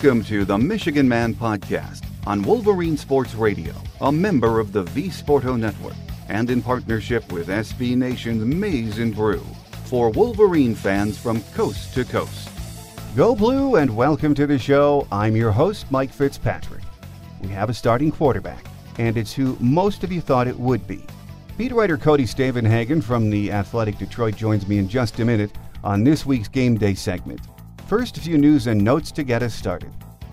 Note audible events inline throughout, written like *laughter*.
Welcome to the Michigan Man Podcast on Wolverine Sports Radio, a member of the V Sporto Network, and in partnership with SB Nation's Maize and Brew for Wolverine fans from coast to coast. Go Blue and welcome to the show. I'm your host, Mike Fitzpatrick. We have a starting quarterback, and it's who most of you thought it would be. Beat writer Cody Stavenhagen from the Athletic Detroit joins me in just a minute on this week's Game Day segment. First, a few news and notes to get us started.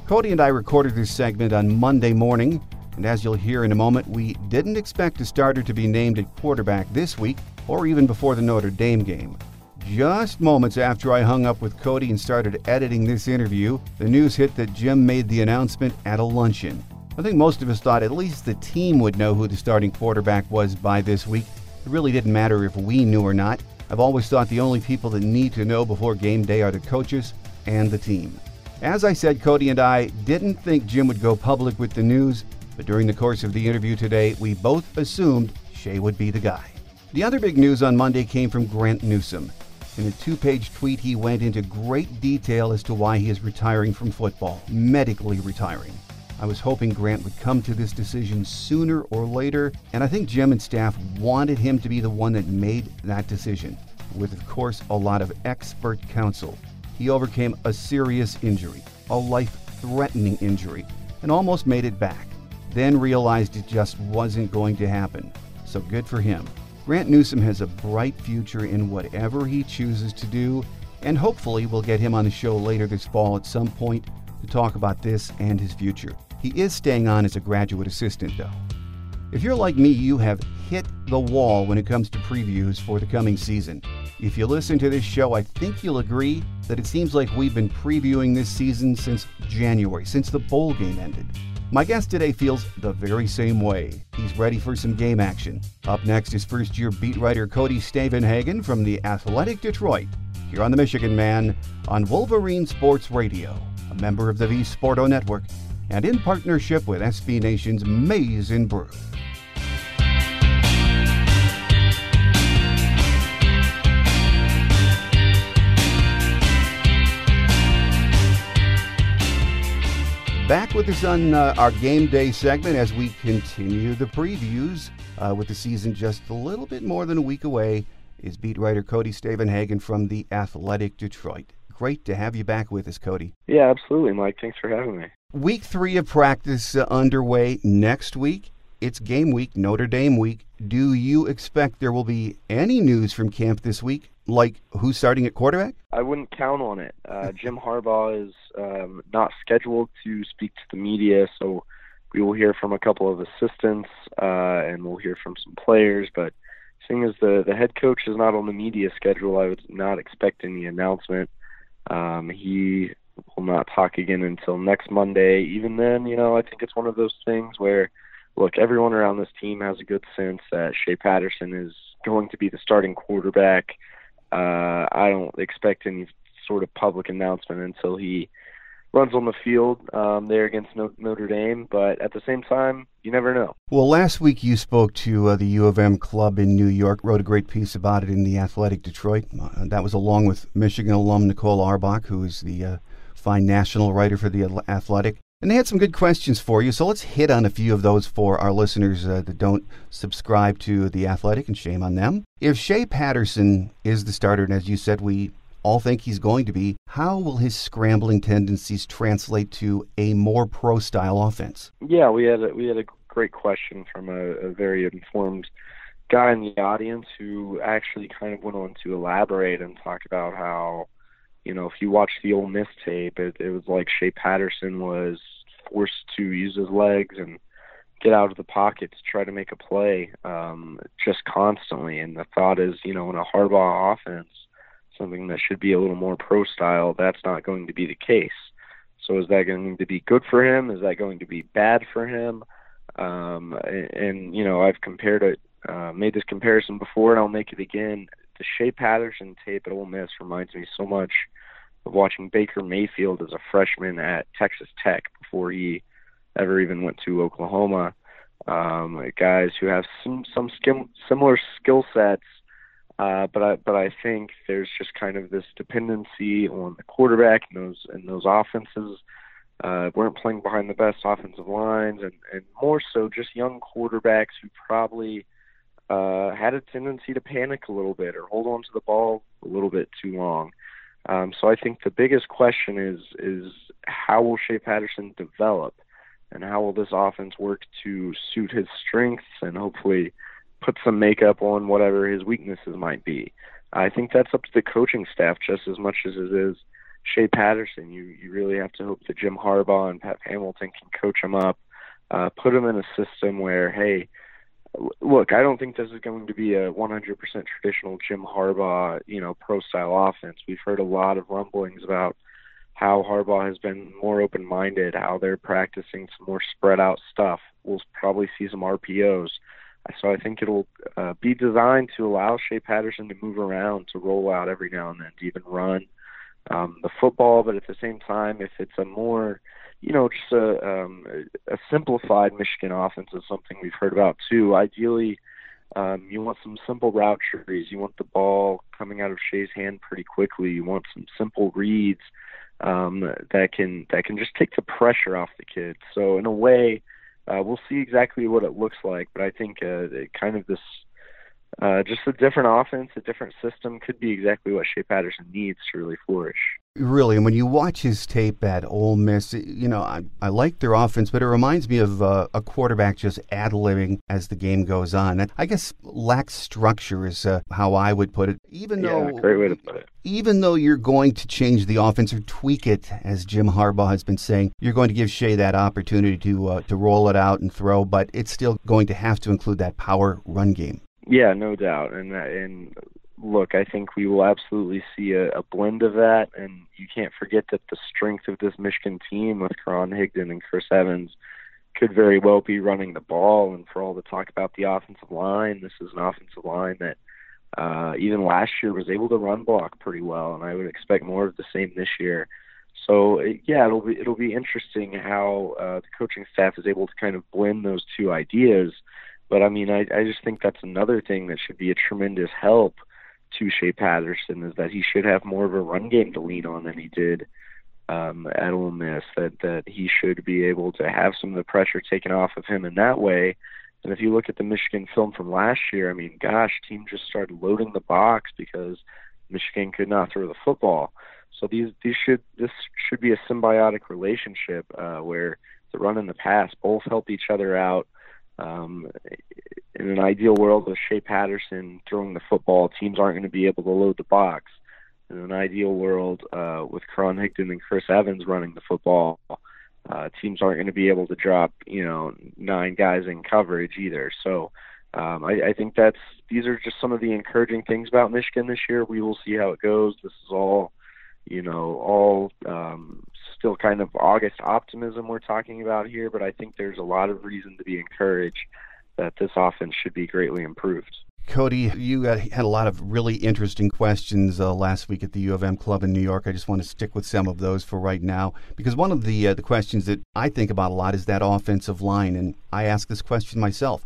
Cody and I recorded this segment on Monday morning, and as you'll hear in a moment, we didn't expect a starter to be named at quarterback this week or even before the Notre Dame game. Just moments after I hung up with Cody and started editing this interview, the news hit that Jim made the announcement at a luncheon. I think most of us thought at least the team would know who the starting quarterback was by this week. It really didn't matter if we knew or not. I've always thought the only people that need to know before game day are the coaches and the team. As I said, Cody and I didn't think Jim would go public with the news, but during the course of the interview today, we both assumed Shea would be the guy. The other big news on Monday came from Grant Newsome. In a two page tweet, he went into great detail as to why he is retiring from football, medically retiring. I was hoping Grant would come to this decision sooner or later, and I think Jim and staff wanted him to be the one that made that decision, with, of course, a lot of expert counsel he overcame a serious injury, a life threatening injury, and almost made it back. Then realized it just wasn't going to happen. So good for him. Grant Newsome has a bright future in whatever he chooses to do, and hopefully we'll get him on the show later this fall at some point to talk about this and his future. He is staying on as a graduate assistant, though. If you're like me, you have hit the wall when it comes to previews for the coming season. If you listen to this show, I think you'll agree that it seems like we've been previewing this season since January, since the bowl game ended. My guest today feels the very same way. He's ready for some game action. Up next is first year beat writer Cody Stavenhagen from the Athletic Detroit, here on the Michigan Man on Wolverine Sports Radio, a member of the V Sporto Network, and in partnership with SB Nation's Maize and Brew. Back with us on uh, our game day segment as we continue the previews uh, with the season just a little bit more than a week away is beat writer Cody Stavenhagen from the Athletic Detroit. Great to have you back with us, Cody. Yeah, absolutely, Mike. Thanks for having me. Week three of practice uh, underway next week. It's game week, Notre Dame week. Do you expect there will be any news from camp this week like who's starting at quarterback? I wouldn't count on it. Uh, *laughs* Jim Harbaugh is um, not scheduled to speak to the media, so we will hear from a couple of assistants uh, and we'll hear from some players. But seeing as the the head coach is not on the media schedule, I would not expect any announcement. Um, he will not talk again until next Monday. Even then, you know, I think it's one of those things where, look, everyone around this team has a good sense that Shea Patterson is going to be the starting quarterback uh, I don't expect any sort of public announcement until he runs on the field um, there against Notre Dame. But at the same time, you never know. Well, last week you spoke to uh, the U of M club in New York, wrote a great piece about it in the Athletic Detroit. Uh, that was along with Michigan alum Nicole Auerbach, who is the uh, fine national writer for the Athletic. And they had some good questions for you, so let's hit on a few of those for our listeners uh, that don't subscribe to The Athletic, and shame on them. If Shea Patterson is the starter, and as you said, we all think he's going to be, how will his scrambling tendencies translate to a more pro style offense? Yeah, we had a, we had a great question from a, a very informed guy in the audience who actually kind of went on to elaborate and talk about how you know, if you watch the Ole Miss tape, it, it was like Shea Patterson was forced to use his legs and get out of the pocket to try to make a play um, just constantly. And the thought is, you know, in a Harbaugh offense, something that should be a little more pro style, that's not going to be the case. So is that going to be good for him? Is that going to be bad for him? Um, and, and you know, I've compared it, uh, made this comparison before, and I'll make it again. The Shea Patterson tape at Ole Miss reminds me so much of watching Baker Mayfield as a freshman at Texas Tech before he ever even went to Oklahoma. Um, guys who have some some skill, similar skill sets, uh, but I but I think there's just kind of this dependency on the quarterback and those and those offenses uh, weren't playing behind the best offensive lines, and, and more so just young quarterbacks who probably uh, had a tendency to panic a little bit or hold on to the ball a little bit too long. Um, so I think the biggest question is is how will Shea Patterson develop, and how will this offense work to suit his strengths and hopefully put some makeup on whatever his weaknesses might be. I think that's up to the coaching staff just as much as it is Shea Patterson. You you really have to hope that Jim Harbaugh and Pep Hamilton can coach him up, uh, put him in a system where hey look, I don't think this is going to be a 100% traditional Jim Harbaugh, you know, pro style offense. We've heard a lot of rumblings about how Harbaugh has been more open minded, how they're practicing some more spread out stuff. We'll probably see some RPOs. So I think it'll uh, be designed to allow Shea Patterson to move around, to roll out every now and then, to even run um, the football. But at the same time, if it's a more you know, just a, um, a simplified Michigan offense is something we've heard about too. Ideally, um, you want some simple route trees. You want the ball coming out of Shea's hand pretty quickly. You want some simple reads um, that can that can just take the pressure off the kids. So in a way, uh, we'll see exactly what it looks like. But I think uh, kind of this uh, just a different offense, a different system could be exactly what Shea Patterson needs to really flourish. Really, and when you watch his tape at Ole Miss, you know I, I like their offense, but it reminds me of uh, a quarterback just ad libbing as the game goes on. I guess lack structure is uh, how I would put it. Even yeah, though, great way to put it. Even though you're going to change the offense or tweak it, as Jim Harbaugh has been saying, you're going to give Shea that opportunity to uh, to roll it out and throw, but it's still going to have to include that power run game. Yeah, no doubt. And and look, I think we will absolutely see a, a blend of that. And you can't forget that the strength of this Michigan team with Karan Higdon and Chris Evans could very well be running the ball. And for all the talk about the offensive line, this is an offensive line that uh, even last year was able to run block pretty well, and I would expect more of the same this year. So yeah, it'll be it'll be interesting how uh, the coaching staff is able to kind of blend those two ideas but I mean, I, I just think that's another thing that should be a tremendous help to Shea Patterson is that he should have more of a run game to lean on than he did um, at Ole Miss. That that he should be able to have some of the pressure taken off of him in that way. And if you look at the Michigan film from last year, I mean, gosh, team just started loading the box because Michigan could not throw the football. So these these should this should be a symbiotic relationship uh, where the run and the pass both help each other out. Um, in an ideal world with Shea Patterson throwing the football, teams aren't going to be able to load the box. In an ideal world, uh, with Karan Higdon and Chris Evans running the football, uh, teams aren't going to be able to drop, you know, nine guys in coverage either. So um, I, I think that's these are just some of the encouraging things about Michigan this year. We will see how it goes. This is all, you know, all um, still kind of August optimism we're talking about here, but I think there's a lot of reason to be encouraged that this offense should be greatly improved. Cody, you had a lot of really interesting questions uh, last week at the U of M Club in New York. I just want to stick with some of those for right now because one of the uh, the questions that I think about a lot is that offensive line, and I ask this question myself: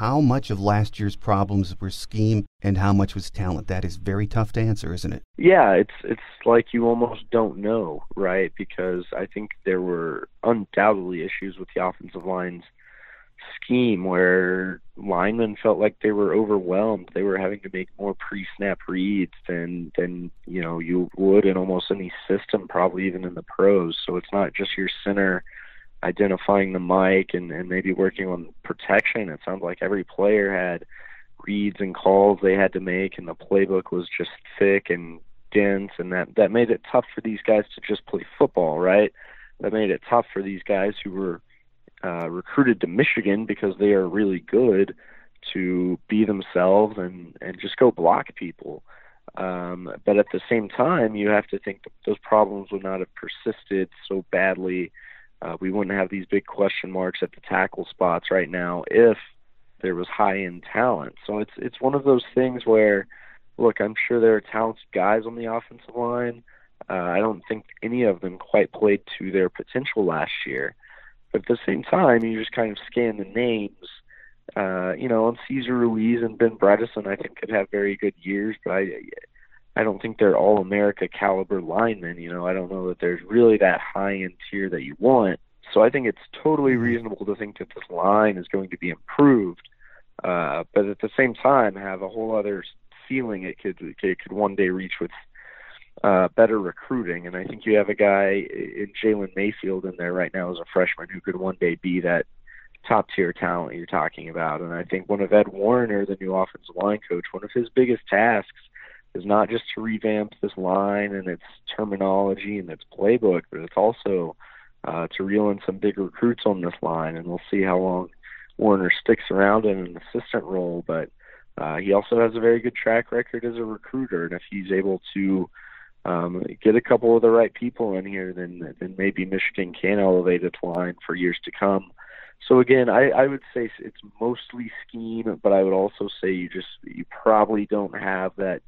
how much of last year's problems were scheme and how much was talent? That is very tough to answer, isn't it? Yeah, it's it's like you almost don't know, right? Because I think there were undoubtedly issues with the offensive line's scheme where linemen felt like they were overwhelmed. They were having to make more pre-snap reads than than you know you would in almost any system, probably even in the pros. So it's not just your center identifying the mic and, and maybe working on protection. It sounds like every player had reads and calls they had to make, and the playbook was just thick and dense, and that that made it tough for these guys to just play football, right? That made it tough for these guys who were uh, recruited to Michigan because they are really good to be themselves and and just go block people. Um, but at the same time, you have to think those problems would not have persisted so badly uh, we wouldn't have these big question marks at the tackle spots right now if there was high end talent. So it's it's one of those things where, look, I'm sure there are talented guys on the offensive line. Uh, I don't think any of them quite played to their potential last year. But at the same time, you just kind of scan the names. Uh, you know, and Cesar Ruiz and Ben Bredeson, I think, could have very good years. But I, I don't think they're all America caliber linemen. You know, I don't know that there's really that high end tier that you want. So I think it's totally mm-hmm. reasonable to think that this line is going to be improved, uh, but at the same time have a whole other ceiling it could it could one day reach with uh, better recruiting. And I think you have a guy in Jalen Mayfield in there right now as a freshman who could one day be that top tier talent you're talking about. And I think one of Ed Warinner, the new offensive line coach, one of his biggest tasks is not just to revamp this line and its terminology and its playbook, but it's also uh, to reel in some big recruits on this line. And we'll see how long Warinner sticks around in an assistant role. But uh, he also has a very good track record as a recruiter, and if he's able to um, get a couple of the right people in here, then then maybe Michigan can elevate its line for years to come. So again, I, I would say it's mostly scheme, but I would also say you just you probably don't have that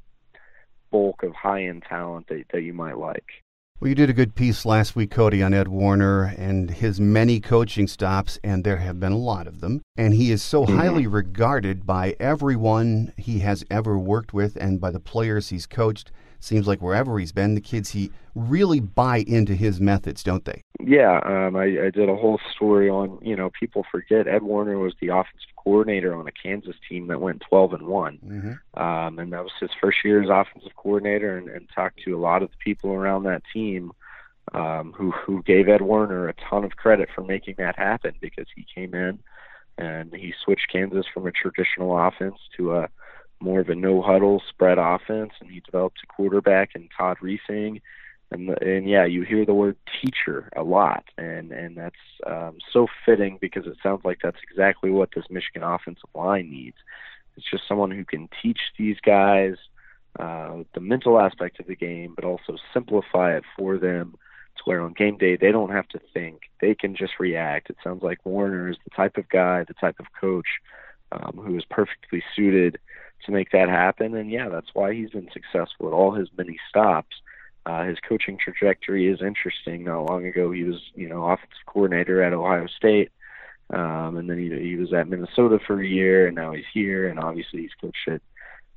bulk of high end talent that that you might like. Well, you did a good piece last week, Cody, on Ed Warinner and his many coaching stops, and there have been a lot of them. And he is so mm-hmm. highly regarded by everyone he has ever worked with and by the players he's coached seems like wherever he's been, the kids he really buy into his methods, don't they? Yeah, um, I, I did a whole story on you know people forget Ed Warinner was the offensive coordinator on a Kansas team that went 12 and one, mm-hmm. um, and that was his first year as offensive coordinator, and, and talked to a lot of the people around that team. Um, who who gave Ed Warinner a ton of credit for making that happen because he came in and he switched Kansas from a traditional offense to a more of a no huddle spread offense, and he developed a quarterback in Todd Reesing. And, and yeah, you hear the word teacher a lot, and and that's um, so fitting because it sounds like that's exactly what this Michigan offensive line needs. It's just someone who can teach these guys uh, the mental aspect of the game, but also simplify it for them to where on game day they don't have to think; they can just react. It sounds like Warinner is the type of guy, the type of coach um, who is perfectly suited to make that happen. And yeah, that's why he's been successful at all his many stops. Uh, his coaching trajectory is interesting. Not long ago, he was, you know, offensive coordinator at Ohio State, um, and then he, he was at Minnesota for a year, and now he's here. And obviously, he's coached at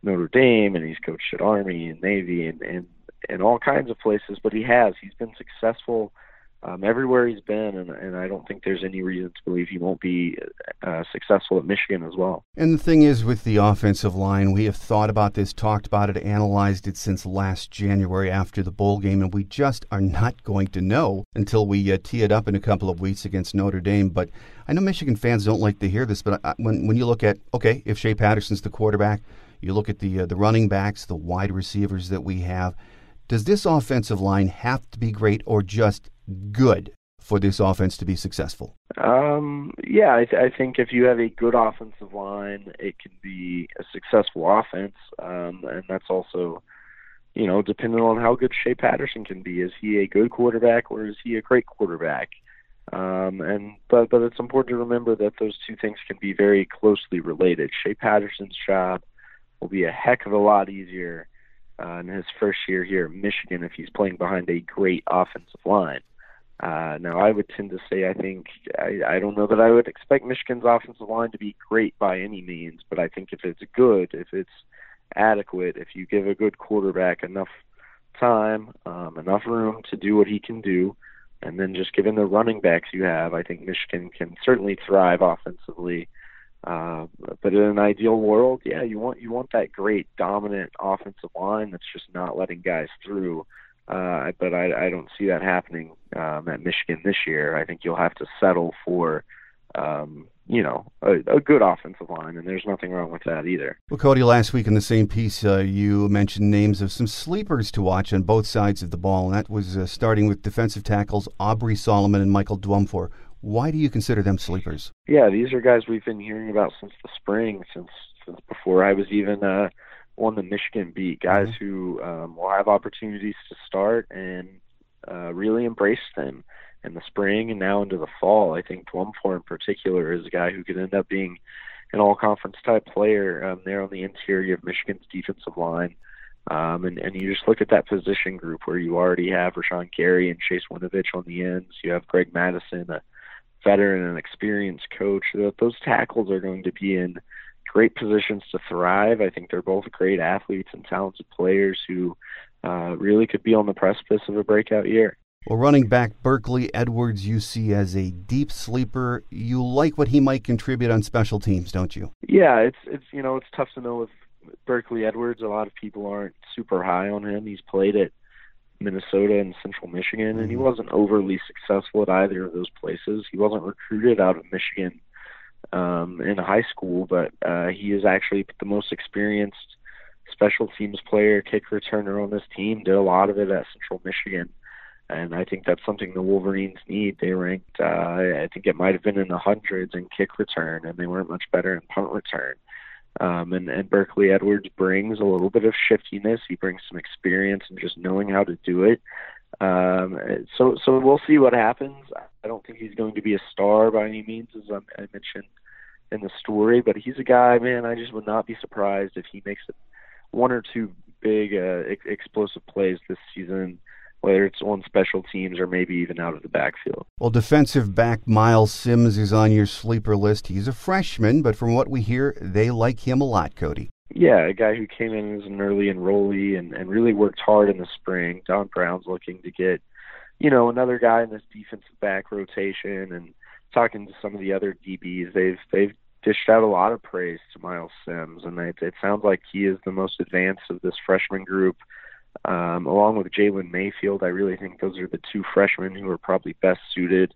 Notre Dame, and he's coached at Army and Navy, and and and all kinds of places. But he has. He's been successful um, everywhere he's been, and, and I don't think there's any reason to believe he won't be uh, successful at Michigan as well. And the thing is, with the offensive line, we have thought about this, talked about it, analyzed it since last January after the bowl game, and we just are not going to know until we uh, tee it up in a couple of weeks against Notre Dame. But I know Michigan fans don't like to hear this, but I, when when you look at okay, if Shea Patterson's the quarterback, you look at the uh, the running backs, the wide receivers that we have. Does this offensive line have to be great or just good for this offense to be successful? Um, yeah, I, th- I think if you have a good offensive line, it can be a successful offense, um, and that's also, you know, dependent on how good Shea Patterson can be. Is he a good quarterback or is he a great quarterback? Um, and but but it's important to remember that those two things can be very closely related. Shea Patterson's job will be a heck of a lot easier uh, in his first year here at Michigan if he's playing behind a great offensive line. Uh, now, I would tend to say I think I, I don't know that I would expect Michigan's offensive line to be great by any means, but I think if it's good, if it's adequate, if you give a good quarterback enough time, um, enough room to do what he can do, and then just given the running backs you have, I think Michigan can certainly thrive offensively. Uh, but in an ideal world, yeah, you want you want that great dominant offensive line that's just not letting guys through. Uh, but I, I don't see that happening um, at Michigan this year. I think you'll have to settle for, um, you know, a, a, good offensive line, and there's nothing wrong with that either. Well, Cody, last week in the same piece, uh, you mentioned names of some sleepers to watch on both sides of the ball, and that was uh, starting with defensive tackles Aubrey Solomon and Michael Dwumfour. Why do you consider them sleepers? Yeah, these are guys we've been hearing about since the spring, since since before I was even uh, on the Michigan beat, guys mm-hmm. who um, will have opportunities to start and uh, really embrace them in the spring and now into the fall. I think Dwumfour in particular is a guy who could end up being an all-conference type player um, there on the interior of Michigan's defensive line. Um, and, and you just look at that position group where you already have Rashan Gary and Chase Winovich on the ends. You have Greg Mattison, a veteran and an experienced coach. that Those tackles are going to be in great positions to thrive. I think they're both great athletes and talented players who uh, really could be on the precipice of a breakout year. Well, running back Berkley Edwards, you see as a deep sleeper. You like what he might contribute on special teams, don't you? Yeah, it's it's you know it's tough to know with Berkley Edwards. A lot of people aren't super high on him. He's played at Minnesota and Central Michigan, and he mm-hmm. wasn't overly successful at either of those places. He wasn't recruited out of Michigan um, in high school, but uh, he is actually the most experienced special teams player, kick returner on this team. Did a lot of it at Central Michigan, and I think that's something the Wolverines need. They ranked, uh, I think it might have been in the hundreds in kick return, and they weren't much better in punt return. Um, and, and Berkley Edwards brings a little bit of shiftiness. He brings some experience and just knowing how to do it. Um, so, so we'll see what happens. I don't think he's going to be a star by any means, as I, I mentioned in the story, but he's a guy, man. I just would not be surprised if he makes one or two big uh, ex- explosive plays this season whether it's on special teams or maybe even out of the backfield. Well, defensive back Myles Sims is on your sleeper list. He's a freshman, but from what we hear, they like him a lot, Cody. Yeah, a guy who came in as an early enrollee and, and really worked hard in the spring. Don Brown's looking to get, you know, another guy in this defensive back rotation and talking to some of the other DBs, they've they've dished out a lot of praise to Myles Sims, and it, it sounds like he is the most advanced of this freshman group. Um, along with Jalen Mayfield, I really think those are the two freshmen who are probably best suited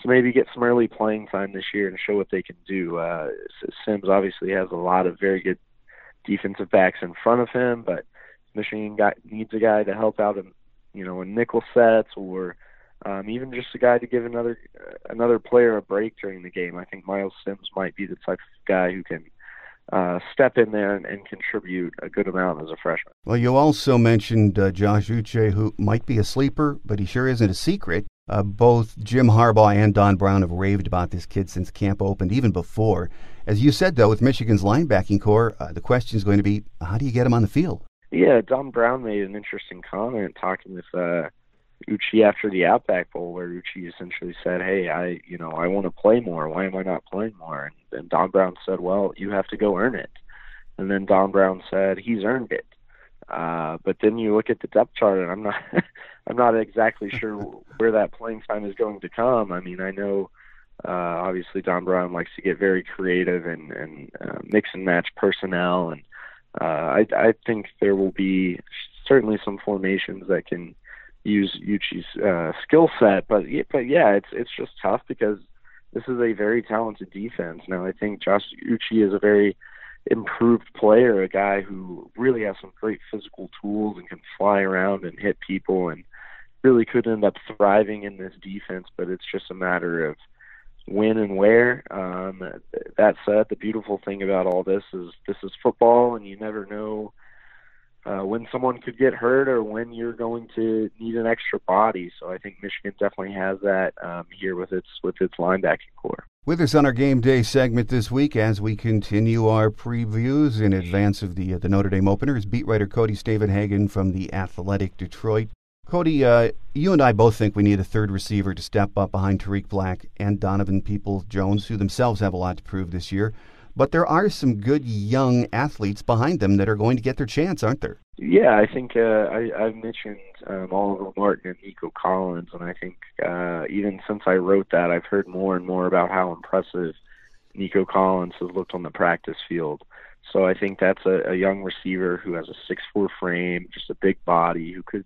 to maybe get some early playing time this year and show what they can do. Uh, Sims obviously has a lot of very good defensive backs in front of him, but Michigan got, needs a guy to help out in you know in nickel sets or um, even just a guy to give another another player a break during the game. I think Myles Sims might be the type of guy who can uh, step in there and, and, contribute a good amount as a freshman. Well, you also mentioned uh, Josh Uche, who might be a sleeper, but he sure isn't a secret. Uh, both Jim Harbaugh and Don Brown have raved about this kid since camp opened, even before. As you said, though, with Michigan's linebacking core, uh, the question is going to be how do you get him on the field? Yeah, Don Brown made an interesting comment talking with Uche after the Outback Bowl, where Uche essentially said, "Hey, I, you know, I want to play more. Why am I not playing more?" And, and Don Brown said, "Well, you have to go earn it." And then Don Brown said, "He's earned it." Uh, but then you look at the depth chart, and I'm not, *laughs* I'm not exactly sure *laughs* where that playing time is going to come. I mean, I know. Uh, obviously, Don Brown likes to get very creative and, and uh, mix and match personnel, and uh, I, I think there will be certainly some formations that can use Uche's uh, skill set. But but yeah, it's it's just tough because this is a very talented defense. Now I think Josh Uche is a very improved player, a guy who really has some great physical tools and can fly around and hit people and really could end up thriving in this defense. But it's just a matter of when and where. Um, that said, the beautiful thing about all this is this is football, and you never know uh, when someone could get hurt or when you're going to need an extra body. So I think Michigan definitely has that um, here with its with its linebacking core. With us on our game day segment this week, as we continue our previews in advance of the uh, the Notre Dame opener, is beat writer Cody Stavenhagen from the Athletic Detroit. Cody, uh, you and I both think we need a third receiver to step up behind Tarik Black and Donovan Peoples Jones, who themselves have a lot to prove this year. But there are some good young athletes behind them that are going to get their chance, aren't there? Yeah, I think uh, I, I've mentioned um, Oliver Martin and Nico Collins, and I think uh, even since I wrote that, I've heard more and more about how impressive Nico Collins has looked on the practice field. So I think that's a, a young receiver who has a six four frame, just a big body, who could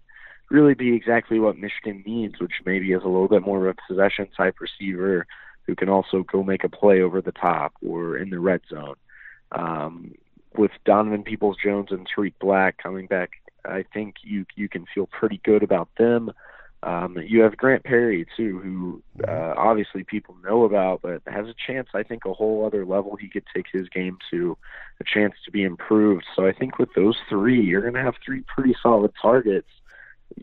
really be exactly what Michigan needs, which maybe is a little bit more of a possession type receiver who can also go make a play over the top or in the red zone. Um, with Donovan Peoples Jones and Tarik Black coming back, I think you you can feel pretty good about them. Um, you have Grant Perry too, who uh, obviously people know about, but has a chance. I think a whole other level he could take his game to, a chance to be improved. So I think with those three, you're going to have three pretty solid targets.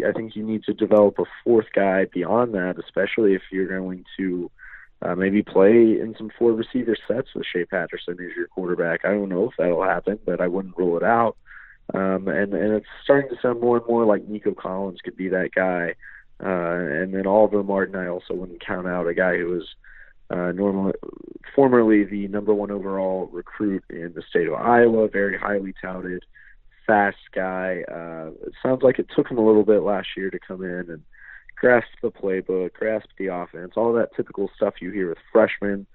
I think you need to develop a fourth guy beyond that, especially if you're going to uh, maybe play in some four receiver sets with Shea Patterson as your quarterback. I don't know if that'll happen, but I wouldn't rule it out. Um, and and it's starting to sound more and more like Nico Collins could be that guy. Uh, and then Oliver Martin, I also wouldn't count out a guy who was uh, normally, formerly the number one overall recruit in the state of Iowa, very highly touted, fast guy. Uh, it sounds like it took him a little bit last year to come in and grasp the playbook, grasp the offense, all that typical stuff you hear with freshmen.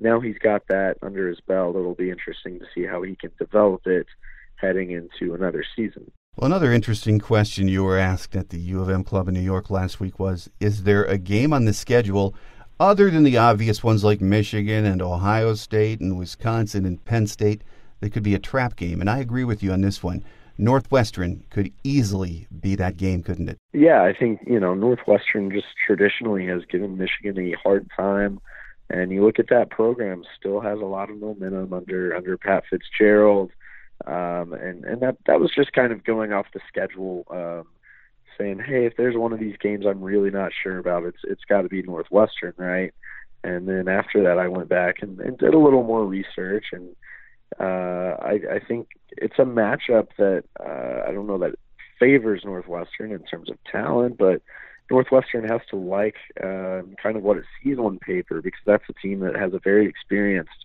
Now he's got that under his belt. It'll be interesting to see how he can develop it heading into another season. Well, another interesting question you were asked at the U of M Club in New York last week was Is there a game on the schedule other than the obvious ones like Michigan and Ohio State and Wisconsin and Penn State that could be a trap game? And I agree with you on this one. Northwestern could easily be that game, couldn't it? Yeah, I think, you know, Northwestern just traditionally has given Michigan a hard time. And you look at that program, still has a lot of momentum under under Pat Fitzgerald. Um, and and that that was just kind of going off the schedule, um, saying, hey, if there's one of these games I'm really not sure about, it's it's got to be Northwestern, right? And then after that, I went back and, and did a little more research, and uh, I, I think it's a matchup that uh, I don't know that favors Northwestern in terms of talent, but Northwestern has to like uh, kind of what it sees on paper because that's a team that has a very experienced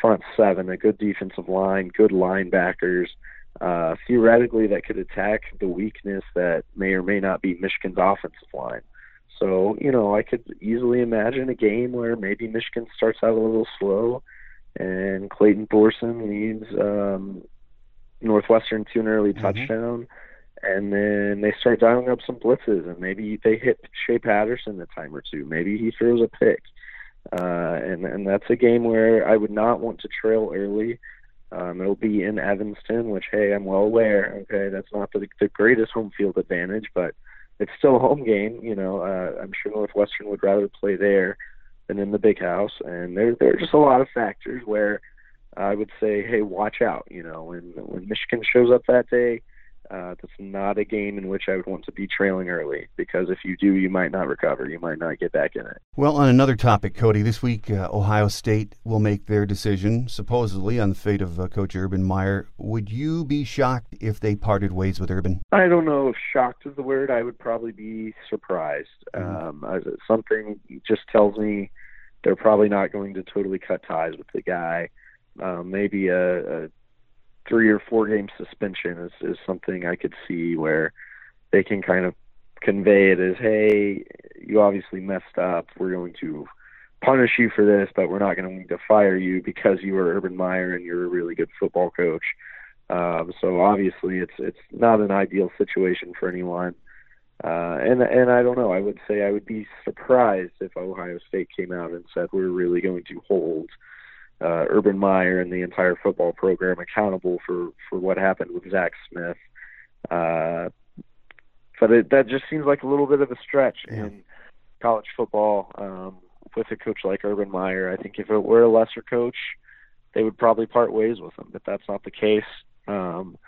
front seven, a good defensive line, good linebackers. Uh, theoretically, that could attack the weakness that may or may not be Michigan's offensive line. So, you know, I could easily imagine a game where maybe Michigan starts out a little slow Clayton Thorson leads um, Northwestern to an early mm-hmm. touchdown. And then they start dialing up some blitzes, and maybe they hit Shea Patterson a time or two. Maybe he throws a pick. Uh, and and that's a game where I would not want to trail early. Um, it'll be in Evanston, which hey, I'm well aware. Okay, that's not the, the greatest home field advantage, but it's still a home game. You know, uh, I'm sure Northwestern would rather play there than in the big house, and there there are just a lot of factors where I would say, hey, watch out. You know, when when Michigan shows up that day, uh, that's not a game in which I would want to be trailing early because if you do, you might not recover. You might not get back in it. Well, on another topic, Cody, this week uh, Ohio State will make their decision, supposedly, on the fate of uh, Coach Urban Meyer. Would you be shocked if they parted ways with Urban? I don't know if shocked is the word. I would probably be surprised. Mm-hmm. Um, something just tells me they're probably not going to totally cut ties with the guy. Um, maybe a, a three or four game suspension is, is something I could see where they can kind of convey it as, hey, you obviously messed up. We're going to punish you for this, but we're not going to fire you because you were Urban Meyer and you're a really good football coach. Um, so obviously, it's it's not an ideal situation for anyone. Uh, and and I don't know. I would say I would be surprised if Ohio State came out and said we're really going to hold uh, Urban Meyer and the entire football program accountable for for what happened with Zach Smith. Uh, but it, that just seems like a little bit of a stretch yeah. in college football um, with a coach like Urban Meyer. I think if it were a lesser coach, they would probably part ways with him. But that's not the case. Um,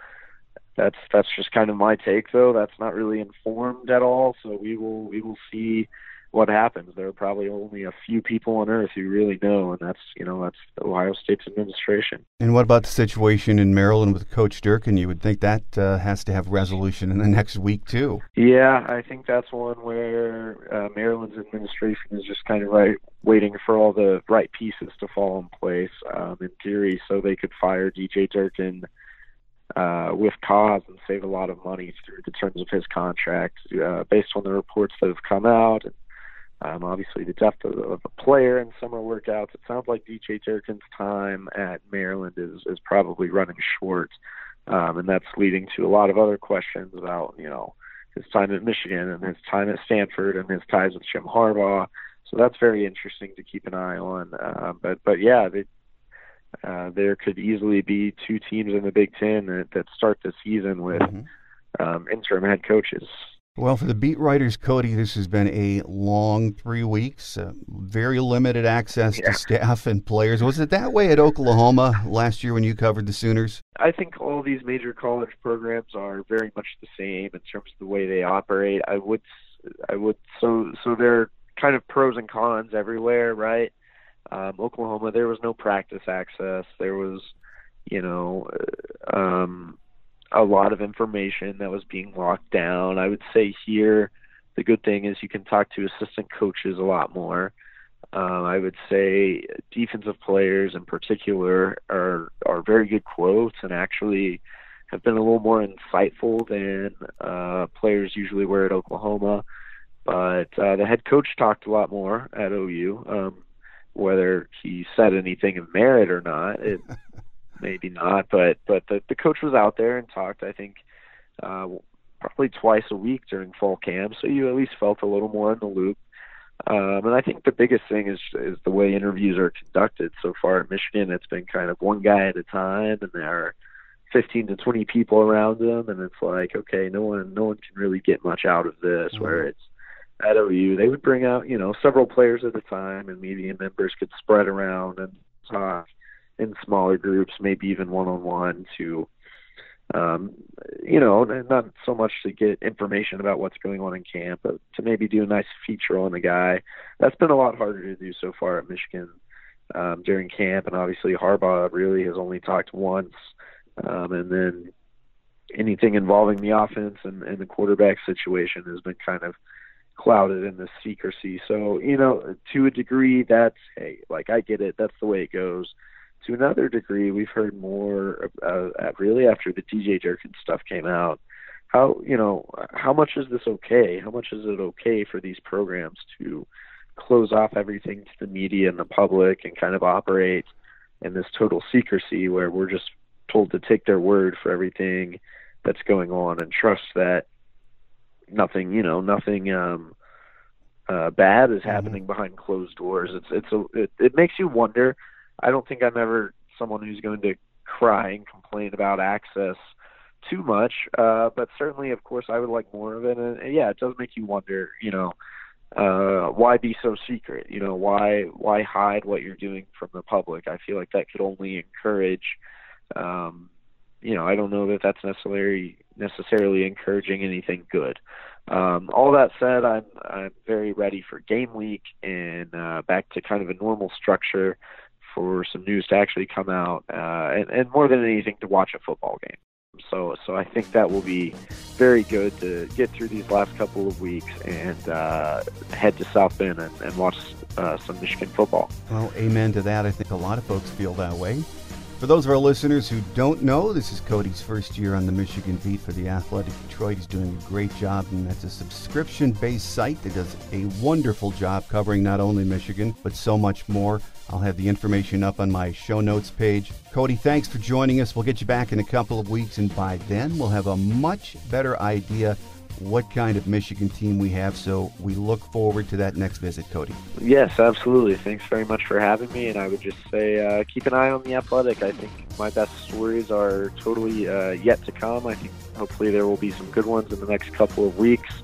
that's that's just kind of my take, though. That's not really informed at all. So we will we will see what happens. There are probably only a few people on earth who really know, and that's you know that's the Ohio State's administration. And what about the situation in Maryland with Coach Durkin? You would think that uh, has to have resolution in the *laughs* next week too. Yeah, I think that's one where uh, Maryland's administration is just kind of right waiting for all the right pieces to fall in place. Um, in theory, so they could fire DJ Durkin. Uh, with cause and save a lot of money through the terms of his contract, uh, based on the reports that have come out and um, obviously, the depth of, of a player in summer workouts. It sounds like DJ Durkin's time at Maryland is is probably running short, um, and that's leading to a lot of other questions about you know his time at Michigan and his time at Stanford and his ties with Jim Harbaugh. So that's very interesting to keep an eye on. Uh, but but yeah, they, uh, there could easily be two teams in the Big Ten that, that start the season with mm-hmm. um, interim head coaches. Well, for the beat writers, Cody, this has been a long three weeks, uh, very limited access yeah. to staff and players. Was it that way at Oklahoma last year when you covered the Sooners? I think all these major college programs are very much the same in terms of the way they operate. I would, I would, so so there are kind of pros and cons everywhere, right? Um, Oklahoma, there was no practice access. There was, you know, uh, um, a lot of information that was being locked down. I would say here, the good thing is you can talk to assistant coaches a lot more. Um, I would say defensive players in particular are are very good quotes and actually have been a little more insightful than uh, players usually were at Oklahoma. But uh, the head coach talked a lot more at OU. Um, whether he said anything of merit or not, it *laughs* maybe not. But but the the coach was out there and talked. I think uh, probably twice a week during fall camp, so you at least felt a little more in the loop. Um, and I think the biggest thing is is the way interviews are conducted. So far at Michigan, it's been kind of one guy at a time, and there are 15 to 20 people around them, and it's like, okay, no one no one can really get much out of this. Mm-hmm. Where it's at OU, they would bring out you know several players at a time, and media members could spread around and talk in smaller groups, maybe even one on one to um, you know, not so much to get information about what's going on in camp, but to maybe do a nice feature on the guy. That's been a lot harder to do so far at Michigan um, during camp, and obviously Harbaugh really has only talked once, um, and then anything involving the offense and, and the quarterback situation has been kind of clouded in the secrecy. So, you know, to a degree, that's hey, like I get it. That's the way it goes to another degree, we've heard more uh, really after the DJ Durkin stuff came out. How you know how much is this okay? How much is it okay for these programs to close off everything to the media and the public and kind of operate in this total secrecy where we're just told to take their word for everything that's going on and trust that nothing you know nothing um uh bad is mm-hmm. happening behind closed doors it's it's a it, it makes you wonder I don't think I'm ever someone who's going to cry and complain about access too much. Uh, but certainly, of course, I would like more of it. And, and yeah, it does make you wonder, you know, uh, why be so secret? You know, why why hide what you're doing from the public? I feel like that could only encourage. Um, you know, I don't know that that's necessarily necessarily encouraging anything good. Um, all that said, I'm I'm very ready for game week and uh, back to kind of a normal structure for some news to actually come out, uh, and, and more than anything, to watch a football game. So, so I think that will be very good to get through these last couple of weeks and uh, head to South Bend and, and watch uh, some Michigan football. Well, amen to that. I think a lot of folks feel that way. For those of our listeners who don't know, this is Cody's first year on the Michigan beat for the Athletic Detroit. He's doing a great job, and that's a subscription based site that does a wonderful job covering not only Michigan, but so much more. I'll have the information up on my show notes page. Cody, thanks for joining us. We'll get you back in a couple of weeks, and by then we'll have a much better idea what kind of Michigan team we have. So we look forward to that next visit, Cody. Yes, absolutely. Thanks very much for having me. And I would just say uh, keep an eye on the athletic. I think my best stories are totally uh, yet to come. I think hopefully there will be some good ones in the next couple of weeks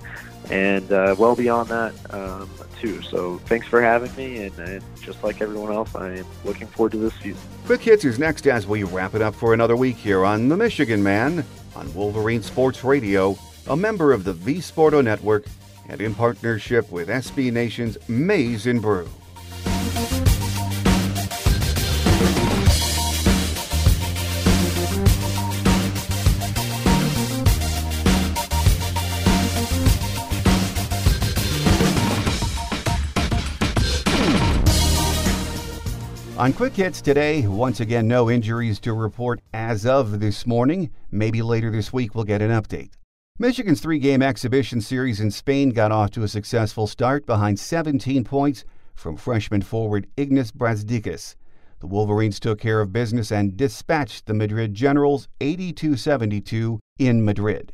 and uh, well beyond that um, too. So thanks for having me, and, and, just like everyone else, I am looking forward to this season. Quick Hits is next as we wrap it up for another week here on The Michigan Man on Wolverine Sports Radio, a member of the V Sporto Network, and in partnership with SB Nation's Maize and Brew. On Quick Hits today, once again, no injuries to report as of this morning. Maybe later this week we'll get an update. Michigan's three game exhibition series in Spain got off to a successful start behind 17 points from freshman forward Ignas Brazdeikis. The Wolverines took care of business and dispatched the Madrid Generals 82 72 in Madrid.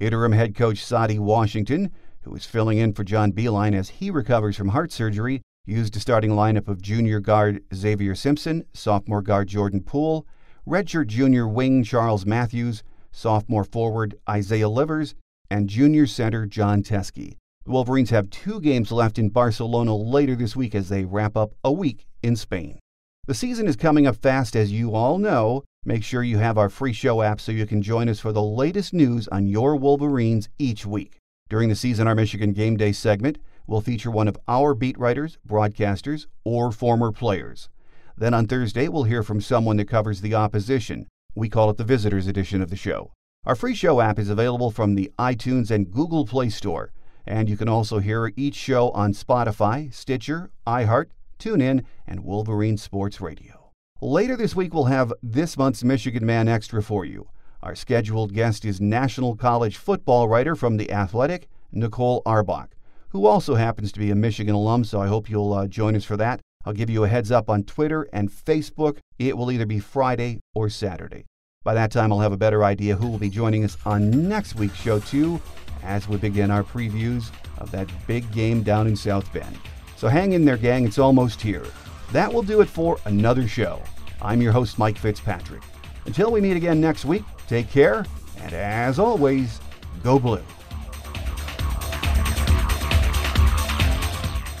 Interim head coach Saddi Washington, who is filling in for John Beilein as he recovers from heart surgery, used a starting lineup of junior guard Xavier Simpson, sophomore guard Jordan Poole, redshirt junior wing Charles Matthews, sophomore forward Isaiah Livers, and junior center Jon Teske. The Wolverines have two games left in Barcelona later this week as they wrap up a week in Spain. The season is coming up fast, as you all know. Make sure you have our free show app so you can join us for the latest news on your Wolverines each week. During the season, our Michigan Game Day segment, will feature one of our beat writers, broadcasters, or former players. Then on Thursday, we'll hear from someone that covers the opposition. We call it the Visitors Edition of the show. Our free show app is available from the iTunes and Google Play Store, and you can also hear each show on Spotify, Stitcher, iHeart, TuneIn, and Wolverine Sports Radio. Later this week, we'll have this month's Michigan Man Extra for you. Our scheduled guest is National College football writer from The Athletic, Nicole Auerbach, who also happens to be a Michigan alum, so I hope you'll uh, join us for that. I'll give you a heads up on Twitter and Facebook. It will either be Friday or Saturday. By that time, I'll have a better idea who will be joining us on next week's show, too, as we begin our previews of that big game down in South Bend. So hang in there, gang, it's almost here. That will do it for another show. I'm your host, Mike Fitzpatrick. Until we meet again next week, take care, and as always, go blue.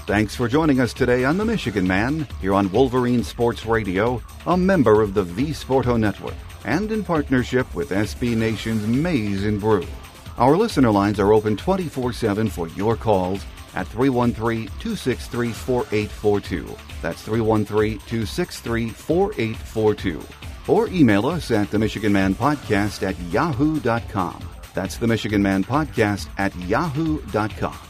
Thanks for joining us today on The Michigan Man, here on Wolverine Sports Radio, a member of the V Sporto Network, and in partnership with SB Nation's Maize and Brew. Our listener lines are open 24 7 for your calls at 313 263 4842. That's 313 263 4842. Or email us at the Michigan Man Podcast at yahoo.com. That's the Michigan Man Podcast at yahoo.com.